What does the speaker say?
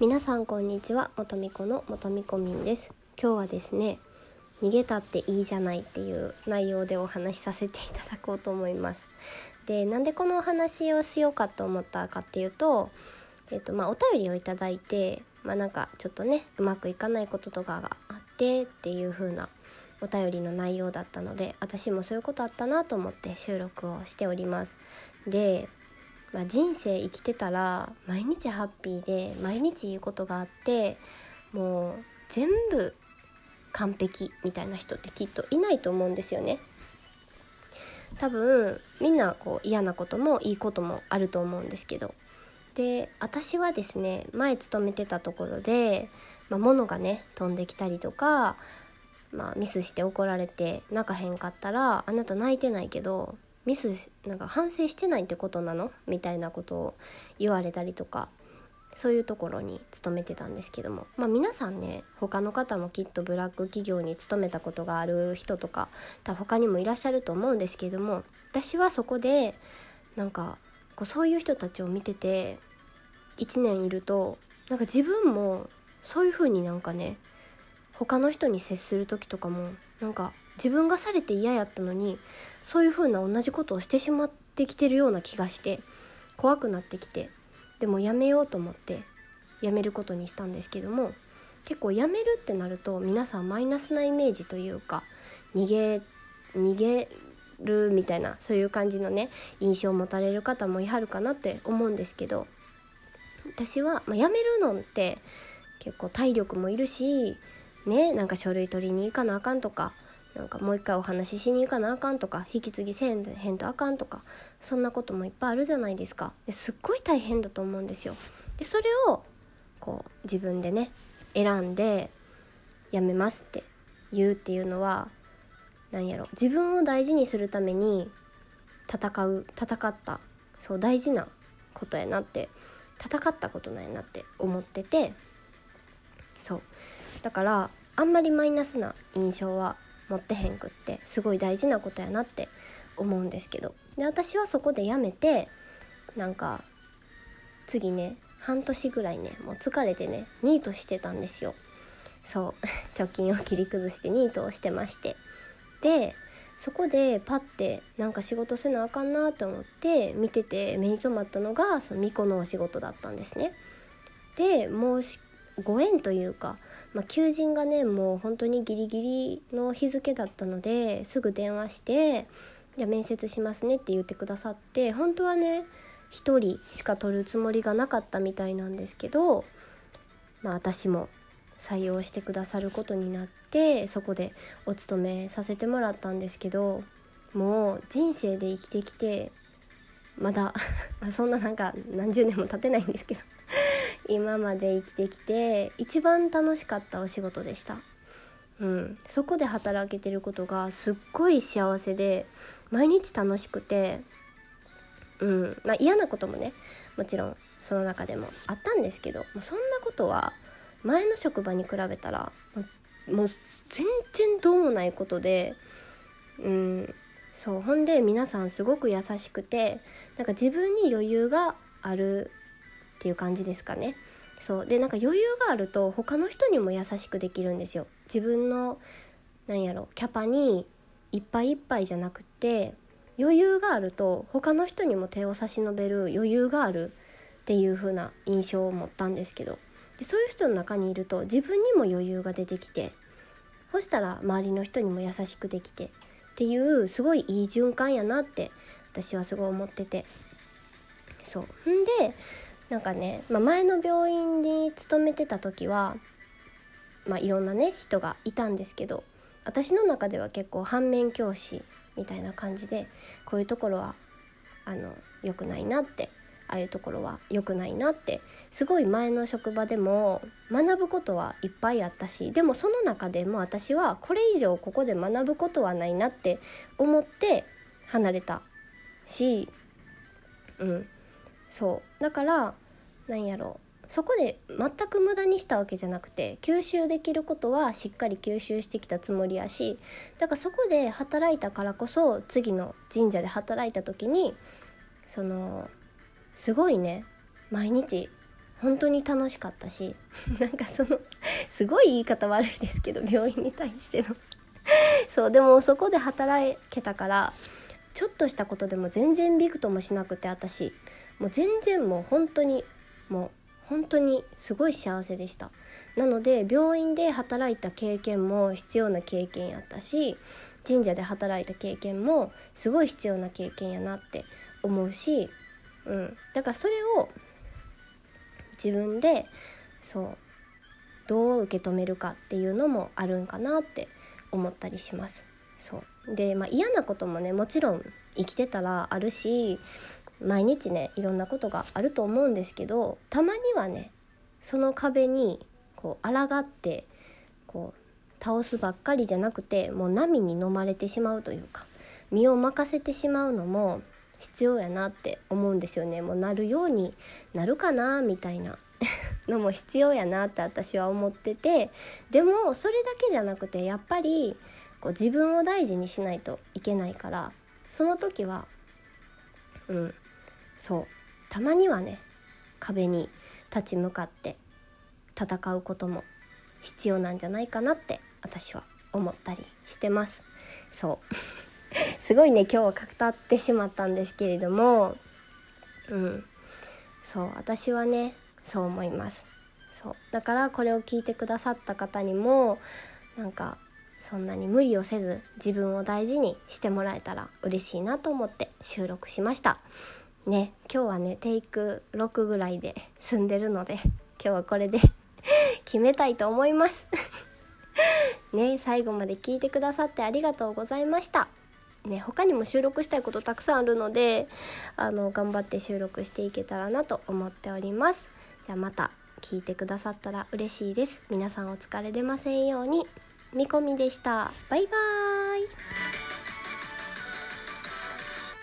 皆さんこんにちは。元美子の元美子みです。今日はですね逃げたっていいじゃないっていう内容でお話しさせていただこうと思います。でなんでこのお話をしようかと思ったかっていうとえっとまあお便りをいただいてまあなんかちょっとねうまくいかないこととかがあってっていう風なお便りの内容だったので私もそういうことあったなと思って収録をしております。でまあ、人生生きてたら毎日ハッピーで毎日いいことがあってもう全部完璧みたいな人ってきっといないと思うんですよね。多分みんなこう嫌なこともいいこともあると思うんですけどで私はですね前勤めてたところで、まあ、物がね飛んできたりとか、まあ、ミスして怒られて泣かへんかったらあなた泣いてないけどミスなんか反省してないってことなの？みたいなことを言われたりとかそういうところに勤めてたんですけども。まあ皆さんね他の方もきっとブラック企業に勤めたことがある人とか他にもいらっしゃると思うんですけども私はそこでなんかこうそういう人たちを見てて1年いるとなんか自分もそういう風になんかね他の人に接する時とかもなんか自分がされて嫌やったのにそういう風な同じことをしてしまってきてるような気がして怖くなってきてでもやめようと思ってやめることにしたんですけども結構やめるってなると皆さんマイナスなイメージというか逃げ逃げるみたいなそういう感じのね印象を持たれる方もいはるかなって思うんですけど私は、まあ、やめるのって結構体力もいるしねなんか書類取りに行かなあかんとかなんかもう一回お話ししに行かなあかんとか引き継ぎせんへんとあかんとかそんなこともいっぱいあるじゃないですか。ですっごい大変だと思うんですよ。でそれをこう自分でね選んでやめますって言うっていうのは何やろ自分を大事にするために戦う戦ったそう大事なことやなって戦ったことなんやなって思っててそう。だからあんまりマイナスな印象は持ってへんくってすごい大事なことやなって思うんですけど。で私はそこでやめてなんか次ね半年ぐらいねもう疲れてねニートしてたんですよ。そう 貯金を切り崩してニートをしてまして。でそこでパッてなんか仕事せなあかんなと思って見てて目に留まったのがその巫女のお仕事だったんですね。でもうご縁というかまあ、求人がねもう本当にギリギリの日付だったのですぐ電話して「じゃ面接しますね」って言ってくださって本当はね1人しか取るつもりがなかったみたいなんですけど、まあ、私も採用してくださることになってそこでお勤めさせてもらったんですけどもう人生で生きてきてまだ そんななんか何十年も経ってないんですけど今まで生きてきて一番楽しかったお仕事でした。うん、そこで働けてることがすっごい幸せで毎日楽しくて、うん。まあ、嫌なこともねもちろんその中でもあったんですけどもうそんなことは前の職場に比べたらもう全然どうもないことで、うん、そう。ほんで皆さんすごく優しくてなんか自分に余裕があるっていう感じですかね。そうでなんか余裕があると他の人にも優しくできるんですよ。自分のなんやろキャパにいっぱいいっぱいじゃなくて余裕があると他の人にも手を差し伸べる余裕があるっていう風な印象を持ったんですけどでそういう人の中にいると自分にも余裕が出てきてそしたら周りの人にも優しくできてっていうすごいいい循環やなって私はすごい思っててそうんでなんかね、まあ、前の病院に勤めてた時は、まあ、いろんなね人がいたんですけど私の中では結構反面教師みたいな感じでこういうところはあの良くないなってああいうところは良くないなってすごい前の職場でも学ぶことはいっぱいあったしでもその中でも私はこれ以上ここで学ぶことはないなって思って離れたしうん。そう。だからなんやろ。うそこで全く無駄にしたわけじゃなくて吸収できることはしっかり吸収してきたつもりやしだからそこで働いたからこそ次の神社で働いた時にそのすごいね。毎日本当に楽しかったし なんかそのすごい言い方悪いですけど病院に対しての。そうでもそこで働けたからちょっとしたことでも全然びくともしなくて私。もう全然もう本当にもう本当にすごい幸せでした。なので病院で働いた経験も必要な経験やったし神社で働いた経験もすごい必要な経験やなって思うし、うん、だからそれを自分でそうどう受け止めるかっていうのもあるんかなって思ったりします。そう。で、まあ、嫌なこともねもちろん生きてたらあるし毎日ねいろんなことがあると思うんですけどたまにはねその壁にこう抗ってこう倒すばっかりじゃなくてもう波に飲まれてしまうというか身を任せてしまうのも必要やなって思うんですよね。もうなるようになるかなみたいな のも必要やなって私は思っててでもそれだけじゃなくてやっぱりこう自分を大事にしないといけないからその時はうんそう。たまにはね壁に立ち向かって戦うことも必要なんじゃないかなって私は思ったりしてます。そう。すごいね今日は語ってしまったんですけれどもうん。そう私はねそう思います。そう。だからこれを聞いてくださった方にもなんかそんなに無理をせず自分を大事にしてもらえたら嬉しいなと思って収録しました。ね今日はねテイク6ぐらいで済んでるので今日はこれで 決めたいと思います。ね最後まで聞いてくださってありがとうございました。ね他にも収録したいことたくさんあるのであの頑張って収録していけたらなと思っております。じゃあまた聞いてくださったら嬉しいです。皆さんお疲れ出ませんように。みこみでした。バイバーイ。